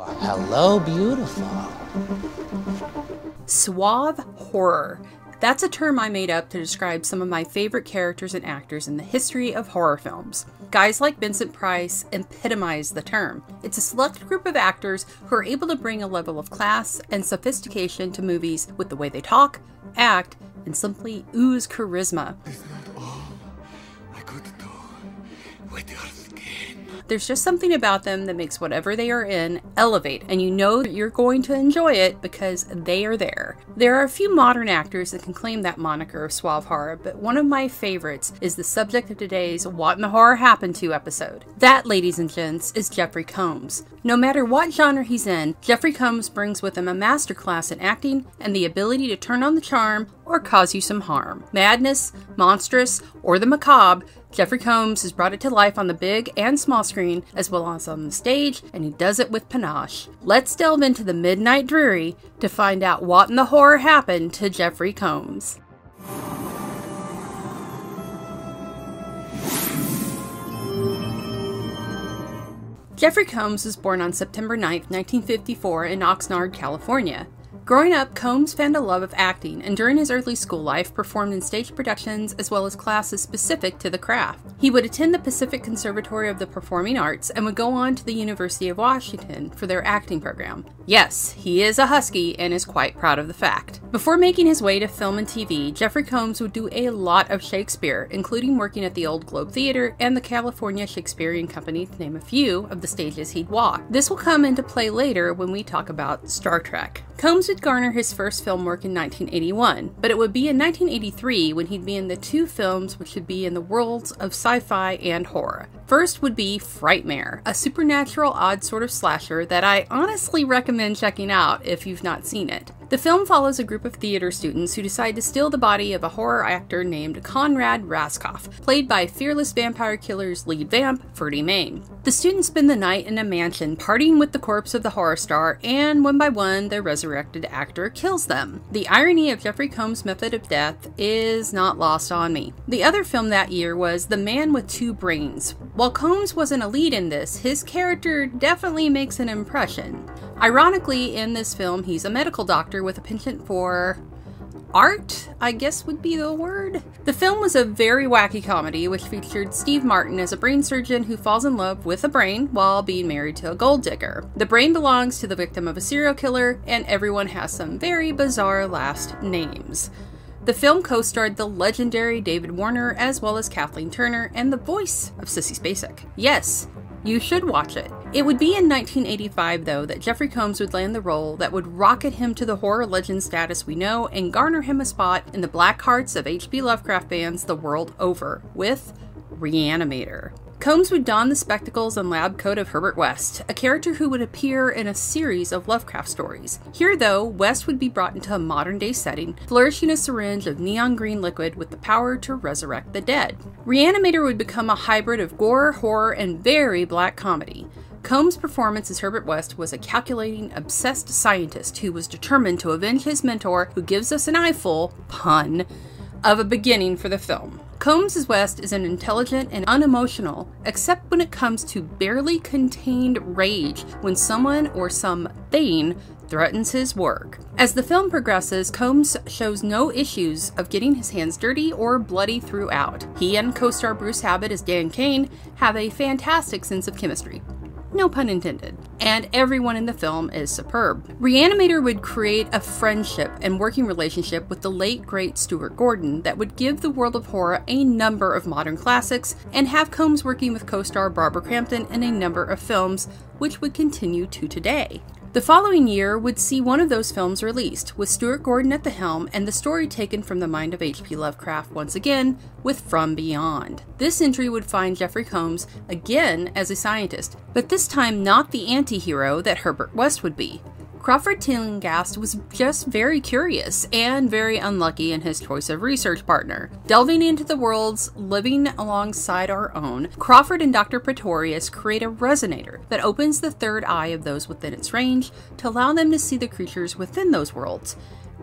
Hello, beautiful. Suave horror. That's a term I made up to describe some of my favorite characters and actors in the history of horror films. Guys like Vincent Price epitomize the term. It's a select group of actors who are able to bring a level of class and sophistication to movies with the way they talk, act, and simply ooze charisma. There's just something about them that makes whatever they are in elevate, and you know that you're going to enjoy it because they are there. There are a few modern actors that can claim that moniker of suave horror, but one of my favorites is the subject of today's What in the Horror Happened to episode. That, ladies and gents, is Jeffrey Combs. No matter what genre he's in, Jeffrey Combs brings with him a masterclass in acting and the ability to turn on the charm or cause you some harm. Madness, monstrous, or the macabre, Jeffrey Combs has brought it to life on the big and small screen, as well as on the stage, and he does it with panache. Let's delve into the Midnight Dreary to find out what in the horror happened to Jeffrey Combs. Jeffrey Combs was born on September 9, 1954, in Oxnard, California. Growing up, Combs found a love of acting and during his early school life performed in stage productions as well as classes specific to the craft. He would attend the Pacific Conservatory of the Performing Arts and would go on to the University of Washington for their acting program. Yes, he is a Husky and is quite proud of the fact. Before making his way to film and TV, Jeffrey Combs would do a lot of Shakespeare, including working at the Old Globe Theater and the California Shakespearean Company, to name a few of the stages he'd walk. This will come into play later when we talk about Star Trek. Combs would garner his first film work in 1981, but it would be in 1983 when he'd be in the two films which would be in the worlds of sci fi and horror. First would be Frightmare, a supernatural odd sort of slasher that I honestly recommend checking out if you've not seen it. The film follows a group of theater students who decide to steal the body of a horror actor named Conrad Raskoff, played by fearless vampire killer's lead vamp, Ferdy Mayne. The students spend the night in a mansion partying with the corpse of the horror star, and one by one, the resurrected actor kills them. The irony of Jeffrey Combs' method of death is not lost on me. The other film that year was The Man with Two Brains. While Combs wasn't a lead in this, his character definitely makes an impression. Ironically, in this film, he's a medical doctor with a penchant for art, I guess would be the word. The film was a very wacky comedy which featured Steve Martin as a brain surgeon who falls in love with a brain while being married to a gold digger. The brain belongs to the victim of a serial killer, and everyone has some very bizarre last names. The film co starred the legendary David Warner as well as Kathleen Turner and the voice of Sissy Spacek. Yes, you should watch it. It would be in 1985, though, that Jeffrey Combs would land the role that would rocket him to the horror legend status we know and garner him a spot in the black hearts of H.P. Lovecraft fans the world over with Reanimator. Combs would don the spectacles and lab coat of Herbert West, a character who would appear in a series of Lovecraft stories. Here, though, West would be brought into a modern day setting, flourishing a syringe of neon green liquid with the power to resurrect the dead. Reanimator would become a hybrid of gore, horror, and very black comedy. Combs' performance as Herbert West was a calculating, obsessed scientist who was determined to avenge his mentor, who gives us an eyeful, pun, of a beginning for the film. Combs as West is an intelligent and unemotional, except when it comes to barely contained rage when someone or something threatens his work. As the film progresses, Combs shows no issues of getting his hands dirty or bloody throughout. He and co star Bruce Abbott as Dan Cain have a fantastic sense of chemistry. No pun intended. And everyone in the film is superb. Reanimator would create a friendship and working relationship with the late great Stuart Gordon that would give the world of horror a number of modern classics and have Combs working with co star Barbara Crampton in a number of films, which would continue to today. The following year would see one of those films released, with Stuart Gordon at the helm and the story taken from the mind of H.P. Lovecraft once again with From Beyond. This entry would find Jeffrey Combs again as a scientist, but this time not the anti hero that Herbert West would be. Crawford Tillinghast was just very curious and very unlucky in his choice of research partner. Delving into the worlds living alongside our own, Crawford and Dr. Pretorius create a resonator that opens the third eye of those within its range to allow them to see the creatures within those worlds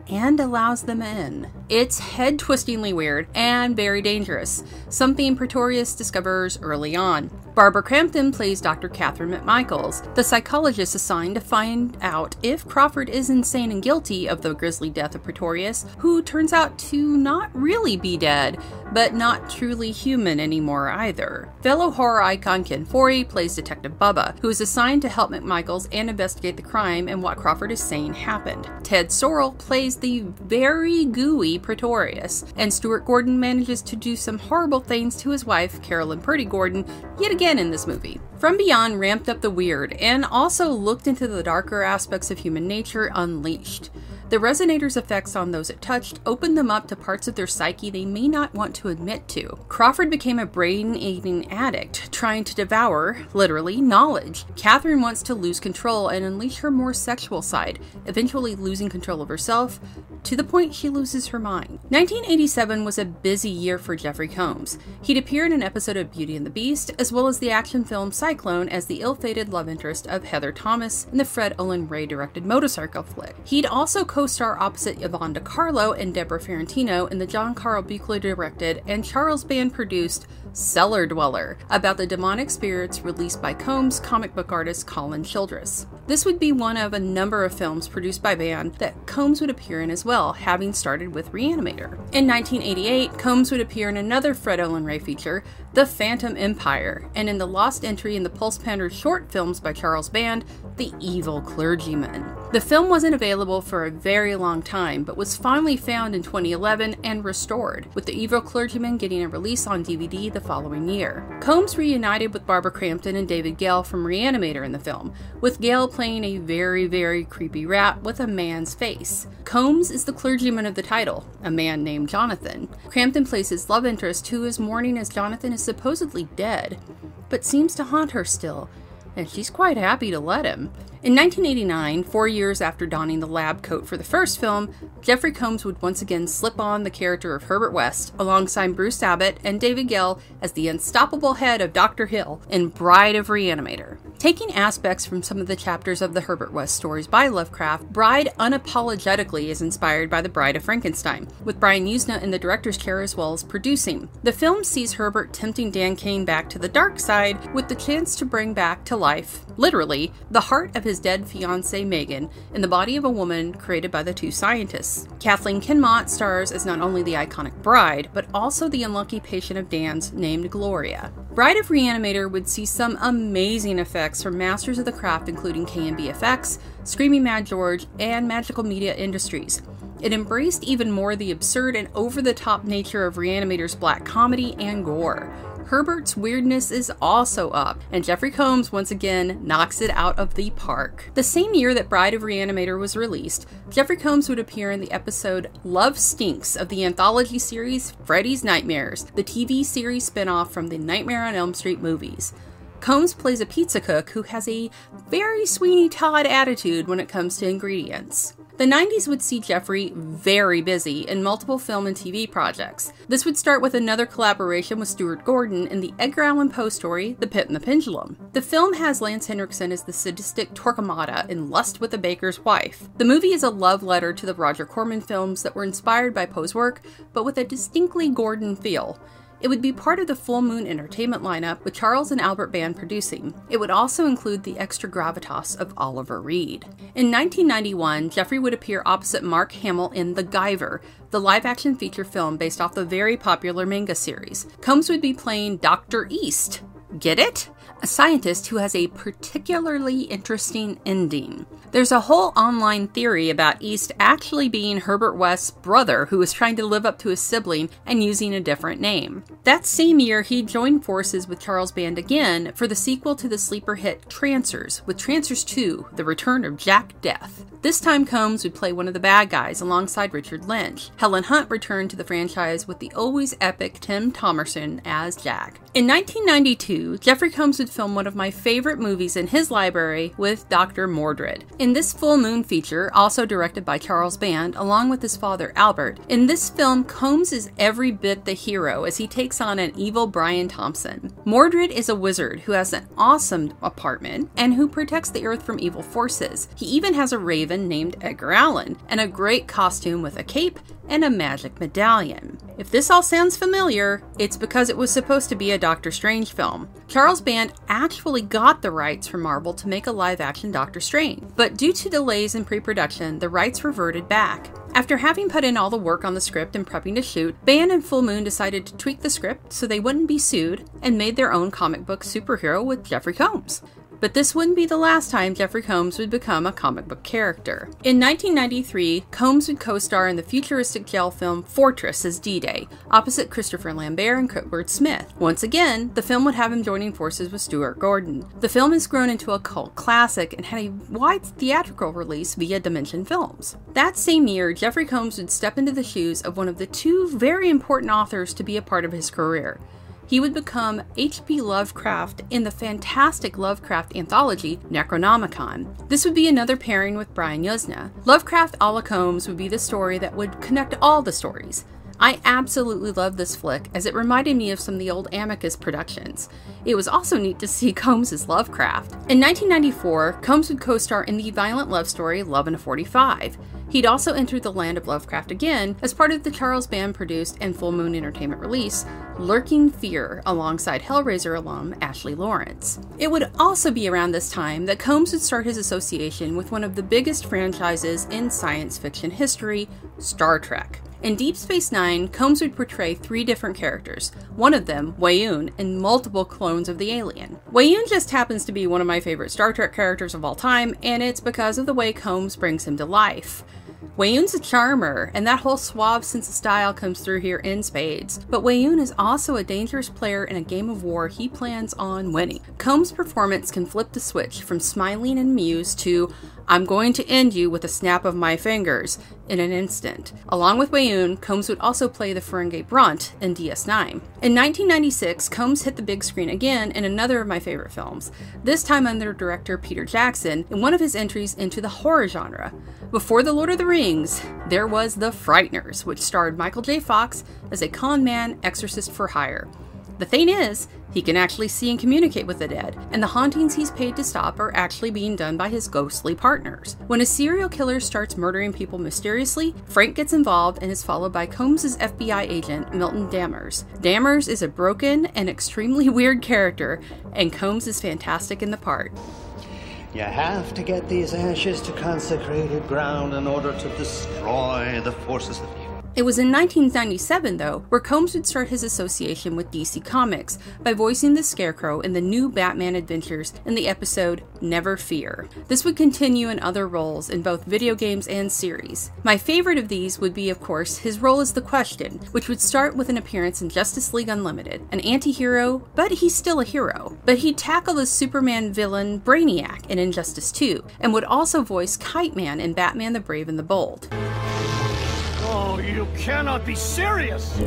and allows them in. It's head twistingly weird and very dangerous, something Pretorius discovers early on. Barbara Crampton plays Dr. Catherine McMichaels, the psychologist assigned to find out if Crawford is insane and guilty of the grisly death of Pretorius, who turns out to not really be dead, but not truly human anymore either. Fellow horror icon Ken Foree plays Detective Bubba, who is assigned to help McMichaels and investigate the crime and what Crawford is saying happened. Ted Sorel plays the very gooey Pretorius, and Stuart Gordon manages to do some horrible things to his wife, Carolyn Purdy Gordon, yet again in this movie. From Beyond ramped up the weird and also looked into the darker aspects of human nature unleashed. The resonator's effects on those it touched opened them up to parts of their psyche they may not want to admit to. Crawford became a brain eating addict, trying to devour, literally, knowledge. Catherine wants to lose control and unleash her more sexual side, eventually losing control of herself, to the point she loses her mind. 1987 was a busy year for Jeffrey Combs. He'd appear in an episode of Beauty and the Beast, as well as the action film Cyclone as the ill fated love interest of Heather Thomas in the Fred Olen Ray directed motorcycle flick. He'd also co star opposite Yvonne De Carlo and Deborah Farentino in the John Carl Buechler directed and Charles Band produced Cellar Dweller, about the demonic spirits released by Combs comic book artist Colin Childress. This would be one of a number of films produced by Band that Combs would appear in as well, having started with Reanimator. In 1988, Combs would appear in another Fred Olen Ray feature, The Phantom Empire, and in the lost entry in the Pulse Pounder short films by Charles Band, The Evil Clergyman. The film wasn't available for a very long time, but was finally found in 2011 and restored, with The Evil Clergyman getting a release on DVD the following year. Combs reunited with Barbara Crampton and David Gale from Reanimator in the film, with Gale playing a very, very creepy rat with a man's face. Combs is the clergyman of the title, a man named Jonathan. Crampton plays his love interest, who is mourning as Jonathan is supposedly dead, but seems to haunt her still, and she's quite happy to let him. In 1989, four years after donning the lab coat for the first film, Jeffrey Combs would once again slip on the character of Herbert West alongside Bruce Abbott and David Gale as the unstoppable head of Dr. Hill in Bride of Reanimator. Taking aspects from some of the chapters of the Herbert West stories by Lovecraft, Bride unapologetically is inspired by The Bride of Frankenstein, with Brian Yuzna in the director's chair as well as producing. The film sees Herbert tempting Dan Cain back to the dark side with the chance to bring back to life, literally, the heart of his dead fiancee Megan in the body of a woman created by the two scientists. Kathleen Kinmont stars as not only the iconic bride, but also the unlucky patient of Dan's named Gloria. Bride of Reanimator would see some amazing effects from masters of the craft, including K&B Effects, Screaming Mad George, and Magical Media Industries. It embraced even more the absurd and over the top nature of Reanimator's black comedy and gore. Herbert's weirdness is also up, and Jeffrey Combs once again knocks it out of the park. The same year that Bride of Reanimator was released, Jeffrey Combs would appear in the episode Love Stinks of the anthology series Freddy's Nightmares, the TV series spinoff from the Nightmare on Elm Street movies. Combs plays a pizza cook who has a very Sweeney Todd attitude when it comes to ingredients. The 90s would see Jeffrey very busy in multiple film and TV projects. This would start with another collaboration with Stuart Gordon in the Edgar Allan Poe story, The Pit and the Pendulum. The film has Lance Henriksen as the sadistic Torquemada in Lust with a Baker's Wife. The movie is a love letter to the Roger Corman films that were inspired by Poe's work, but with a distinctly Gordon feel. It would be part of the Full Moon Entertainment lineup with Charles and Albert Band producing. It would also include the extra gravitas of Oliver Reed. In 1991, Jeffrey would appear opposite Mark Hamill in The Guyver, the live action feature film based off the very popular manga series. Combs would be playing Dr. East. Get it? A scientist who has a particularly interesting ending. There's a whole online theory about East actually being Herbert West's brother who was trying to live up to his sibling and using a different name. That same year, he joined forces with Charles Band again for the sequel to the sleeper hit Trancers, with Trancers 2 The Return of Jack Deth. This time, Combs would play one of the bad guys alongside Richard Lynch. Helen Hunt returned to the franchise with the always epic Tim Thomerson as Jack. In 1992, Jeffrey Combs would film one of my favorite movies in his library with Dr. Mordred. In this full moon feature, also directed by Charles Band, along with his father Albert, in this film, Combs is every bit the hero as he takes on an evil Brian Thompson. Mordred is a wizard who has an awesome apartment and who protects the earth from evil forces. He even has a raven named Edgar Allan and a great costume with a cape and a magic medallion. If this all sounds familiar, it's because it was supposed to be a Doctor Strange film. Charles Band actually got the rights from Marvel to make a live action Doctor Strange, but due to delays in pre production, the rights reverted back. After having put in all the work on the script and prepping to shoot, Band and Full Moon decided to tweak the script so they wouldn't be sued and made their own comic book superhero with Jeffrey Combs. But this wouldn't be the last time Jeffrey Combs would become a comic book character. In 1993, Combs would co star in the futuristic jail film Fortress as D Day, opposite Christopher Lambert and Kurtwood Smith. Once again, the film would have him joining forces with Stuart Gordon. The film has grown into a cult classic and had a wide theatrical release via Dimension Films. That same year, Jeffrey Combs would step into the shoes of one of the two very important authors to be a part of his career he would become H.P. Lovecraft in the fantastic Lovecraft anthology Necronomicon. This would be another pairing with Brian Yuzna. Lovecraft a la Combs would be the story that would connect all the stories. I absolutely loved this flick as it reminded me of some of the old Amicus productions. It was also neat to see Combs Lovecraft. In 1994, Combs would co star in the violent love story Love in a 45. He'd also entered the land of Lovecraft again as part of the Charles Band produced and Full Moon Entertainment release, Lurking Fear, alongside Hellraiser alum Ashley Laurence. It would also be around this time that Combs would start his association with one of the biggest franchises in science fiction history, Star Trek. In Deep Space Nine, Combs would portray three different characters, one of them, Weyoun, and multiple clones of the alien. Weyoun just happens to be one of my favorite Star Trek characters of all time, and it's because of the way Combs brings him to life. Weyoun's a charmer, and that whole suave sense of style comes through here in spades. But Weyoun is also a dangerous player in a game of war he plans on winning. Combs' performance can flip the switch from smiling and amused to I'm going to end you with a snap of my fingers in an instant. Along with Weyoun, Combs would also play the Ferengi Brunt in DS9. In 1996, Combs hit the big screen again in another of my favorite films, this time under director Peter Jackson in one of his entries into the horror genre. Before The Lord of the Rings, there was The Frighteners, which starred Michael J. Fox as a con man exorcist for hire. The thing is, he can actually see and communicate with the dead, and the hauntings he's paid to stop are actually being done by his ghostly partners. When a serial killer starts murdering people mysteriously, Frank gets involved and is followed by Combs' FBI agent, Milton Dammers. Dammers is a broken and extremely weird character, and Combs is fantastic in the part. You have to get these ashes to consecrated ground in order to destroy the forces of. It was in 1997, though, where Combs would start his association with DC Comics by voicing the Scarecrow in the new Batman adventures in the episode Never Fear. This would continue in other roles in both video games and series. My favorite of these would be, of course, his role as the Question, which would start with an appearance in Justice League Unlimited, an anti hero, but he's still a hero. But he'd tackle the Superman villain Brainiac in Injustice 2, and would also voice Kite Man in Batman the Brave and the Bold. You cannot be serious!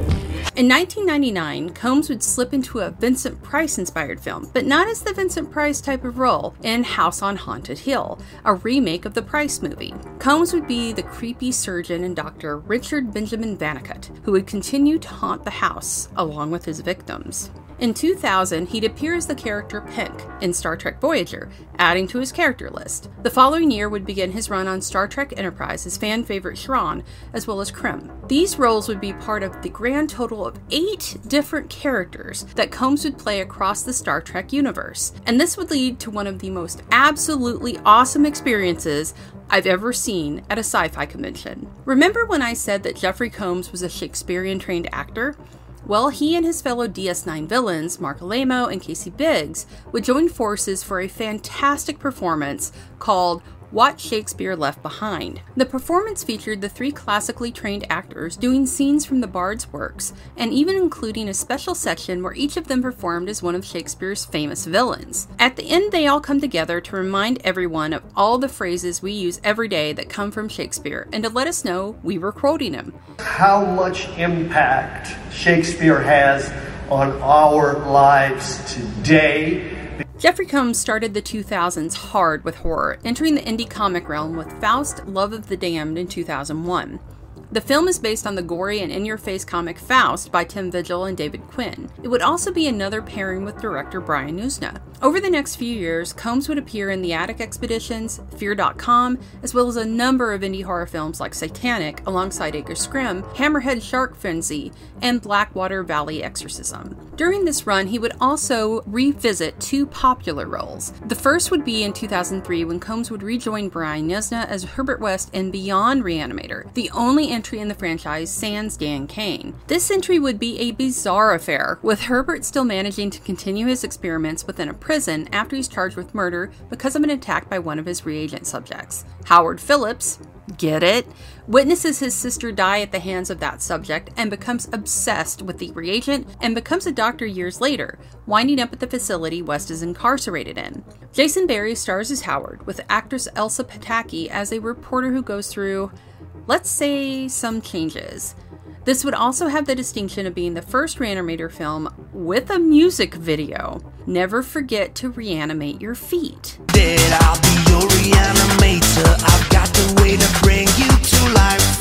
In 1999, Combs would slip into a Vincent Price inspired film, but not as the Vincent Price type of role, in House on Haunted Hill, a remake of the Price movie. Combs would be the creepy surgeon and doctor Richard Benjamin Vannacutt, who would continue to haunt the house along with his victims. In 2000, he'd appear as the character Penk in Star Trek Voyager, adding to his character list. The following year would begin his run on Star Trek Enterprise as fan favorite Shran, as well as Krem. These roles would be part of the grand total of eight different characters that Combs would play across the Star Trek universe. And this would lead to one of the most absolutely awesome experiences I've ever seen at a sci fi convention. Remember when I said that Jeffrey Combs was a Shakespearean trained actor? Well, he and his fellow DS9 villains, Marc Alaimo and Casey Biggs, would join forces for a fantastic performance called what Shakespeare Left Behind. The performance featured the three classically trained actors doing scenes from the Bard's works, and even including a special section where each of them performed as one of Shakespeare's famous villains. At the end, they all come together to remind everyone of all the phrases we use every day that come from Shakespeare and to let us know we were quoting him. How much impact Shakespeare has on our lives today Jeffrey Combs started the 2000s hard with horror, entering the indie comic realm with Faust Love of the Damned in 2001. The film is based on the gory and in your face comic Faust by Tim Vigil and David Quinn. It would also be another pairing with director Brian Yuzna. Over the next few years, Combs would appear in The Attic Expeditions, Fear.com, as well as a number of indie horror films like Satanic alongside Edgar Scrim, Hammerhead Shark Frenzy, and Blackwater Valley Exorcism. During this run, he would also revisit two popular roles. The first would be in 2003 when Combs would rejoin Brian Yuzna as Herbert West in Beyond Reanimator, the only entry in the franchise sans Dan Cain. This entry would be a bizarre affair, with Herbert still managing to continue his experiments within a prison after he's charged with murder because of an attack by one of his reagent subjects. Howard Phillips, get it, witnesses his sister die at the hands of that subject and becomes obsessed with the reagent and becomes a doctor years later, winding up at the facility West is incarcerated in. Jason Barry stars as Howard, with actress Elsa Pataky as a reporter who goes through, let's say, some changes. This would also have the distinction of being the first Reanimator film with a music video. Never forget to reanimate your feet. Dead, I'll be your reanimator. I've got the way to bring you to life.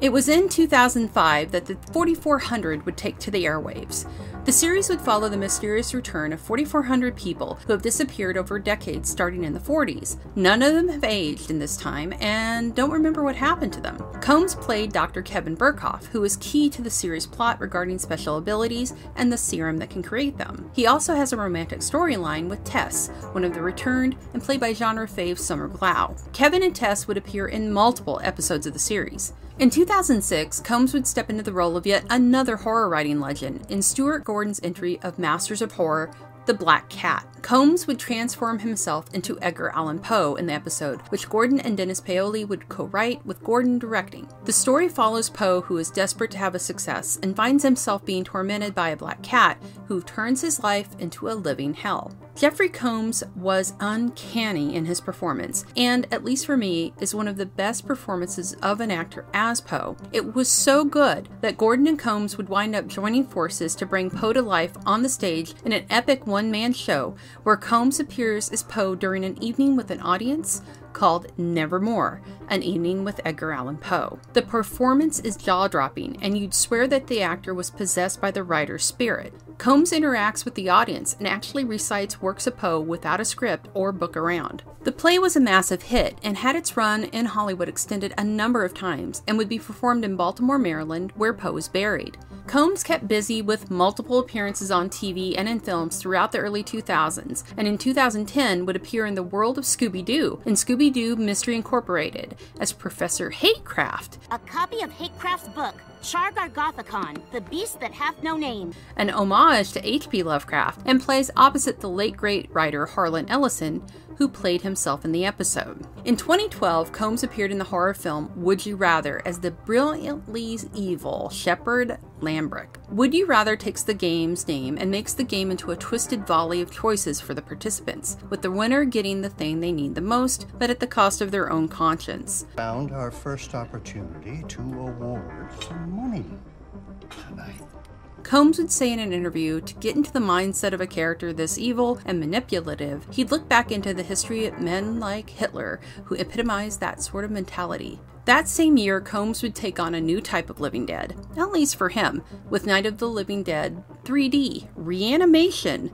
It was in 2005 that the 4400 would take to the airwaves. The series would follow the mysterious return of 4,400 people who have disappeared over decades starting in the 40s. None of them have aged in this time and don't remember what happened to them. Combs played Dr. Kevin Burkhoff, who is key to the series plot regarding special abilities and the serum that can create them. He also has a romantic storyline with Tess, one of the returned, and played by genre fave Summer Glau. Kevin and Tess would appear in multiple episodes of the series. In 2006, Combs would step into the role of yet another horror writing legend in Stuart Gordon's entry of Masters of Horror the Black Cat. Combs would transform himself into Edgar Allan Poe in the episode, which Gordon and Dennis Paoli would co write, with Gordon directing. The story follows Poe, who is desperate to have a success and finds himself being tormented by a black cat who turns his life into a living hell. Jeffrey Combs was uncanny in his performance, and, at least for me, is one of the best performances of an actor as Poe. It was so good that Gordon and Combs would wind up joining forces to bring Poe to life on the stage in an epic one man show where Combs appears as Poe during an evening with an audience called Nevermore, an evening with Edgar Allan Poe. The performance is jaw dropping, and you'd swear that the actor was possessed by the writer's spirit. Combs interacts with the audience and actually recites works of Poe without a script or book around. The play was a massive hit and had its run in Hollywood extended a number of times and would be performed in Baltimore, Maryland, where Poe is buried. Combs kept busy with multiple appearances on TV and in films throughout the early 2000s, and in 2010 would appear in The World of Scooby Doo in Scooby Doo Mystery Incorporated as Professor Hatecraft, A copy of Hatecraft's book, Shargargothicon, The Beast That Hath No Name. an homage to H.P. Lovecraft, and plays opposite the late great writer Harlan Ellison, who played himself in the episode. In 2012, Combs appeared in the horror film Would You Rather as the brilliantly evil Shepard Lambrick. Would You Rather takes the game's name and makes the game into a twisted volley of choices for the participants, with the winner getting the thing they need the most, but at the cost of their own conscience. Found our first opportunity to award some money tonight. Combs would say in an interview to get into the mindset of a character this evil and manipulative, he'd look back into the history of men like Hitler who epitomized that sort of mentality. That same year, Combs would take on a new type of Living Dead, at least for him, with Night of the Living Dead 3D Reanimation.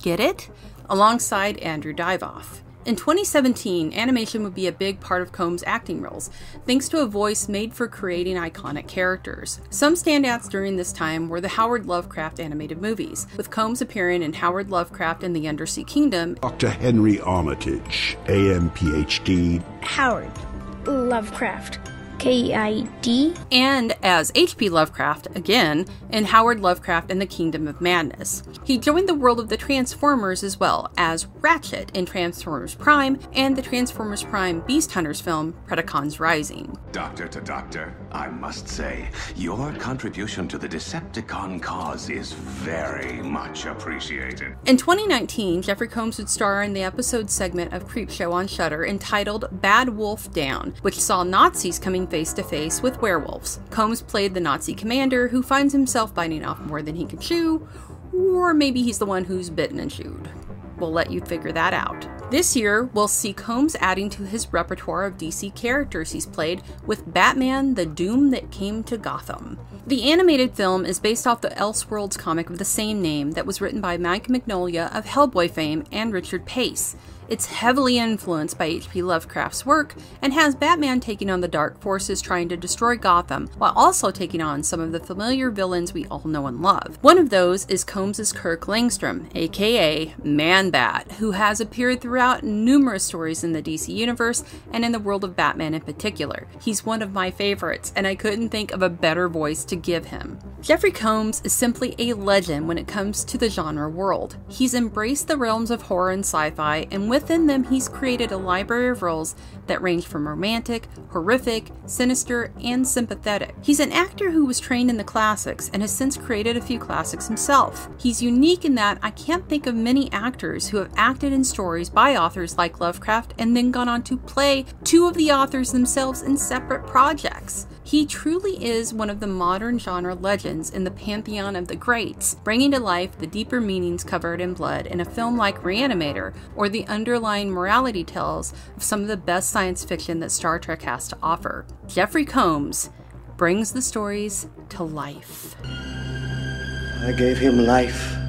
Get it? Alongside Andrew Divoff. In 2017, animation would be a big part of Combs' acting roles, thanks to a voice made for creating iconic characters. Some standouts during this time were the Howard Lovecraft animated movies, with Combs appearing in Howard Lovecraft and the Undersea Kingdom Dr. Henry Armitage, AM PhD, Howard Lovecraft. K I D. and as H.P. Lovecraft again in Howard Lovecraft and the Kingdom of Madness. He joined the world of the Transformers as well as Ratchet in Transformers Prime and the Transformers Prime Beast Hunters film Predacons Rising. Doctor to doctor, I must say, your contribution to the Decepticon cause is very much appreciated. In 2019, Jeffrey Combs would star in the episode segment of Creepshow on Shudder entitled Bad Wolf Down, which saw Nazis coming face to face with werewolves. Combs played the Nazi commander who finds himself biting off more than he can chew, or maybe he's the one who's bitten and chewed. We'll let you figure that out. This year, we'll see Combs adding to his repertoire of DC characters he's played with Batman The Doom That Came to Gotham. The animated film is based off the Elseworlds comic of the same name that was written by Mike Mignola of Hellboy fame and Richard Pace. It's heavily influenced by H.P. Lovecraft's work and has Batman taking on the dark forces trying to destroy Gotham while also taking on some of the familiar villains we all know and love. One of those is Combs' Kirk Langstrom, aka Man Bat, who has appeared throughout numerous stories in the DC universe and in the world of Batman in particular. He's one of my favorites, and I couldn't think of a better voice to give him. Jeffrey Combs is simply a legend when it comes to the genre world. He's embraced the realms of horror and sci fi and within them, he's created a library of roles that range from romantic, horrific, sinister, and sympathetic. He's an actor who was trained in the classics and has since created a few classics himself. He's unique in that I can't think of many actors who have acted in stories by authors like Lovecraft and then gone on to play two of the authors themselves in separate projects. He truly is one of the modern genre legends in the pantheon of the greats, bringing to life the deeper meanings covered in blood in a film like Reanimator or the underlying morality tales of some of the best science fiction that Star Trek has to offer. Jeffrey Combs brings the stories to life. I gave him life.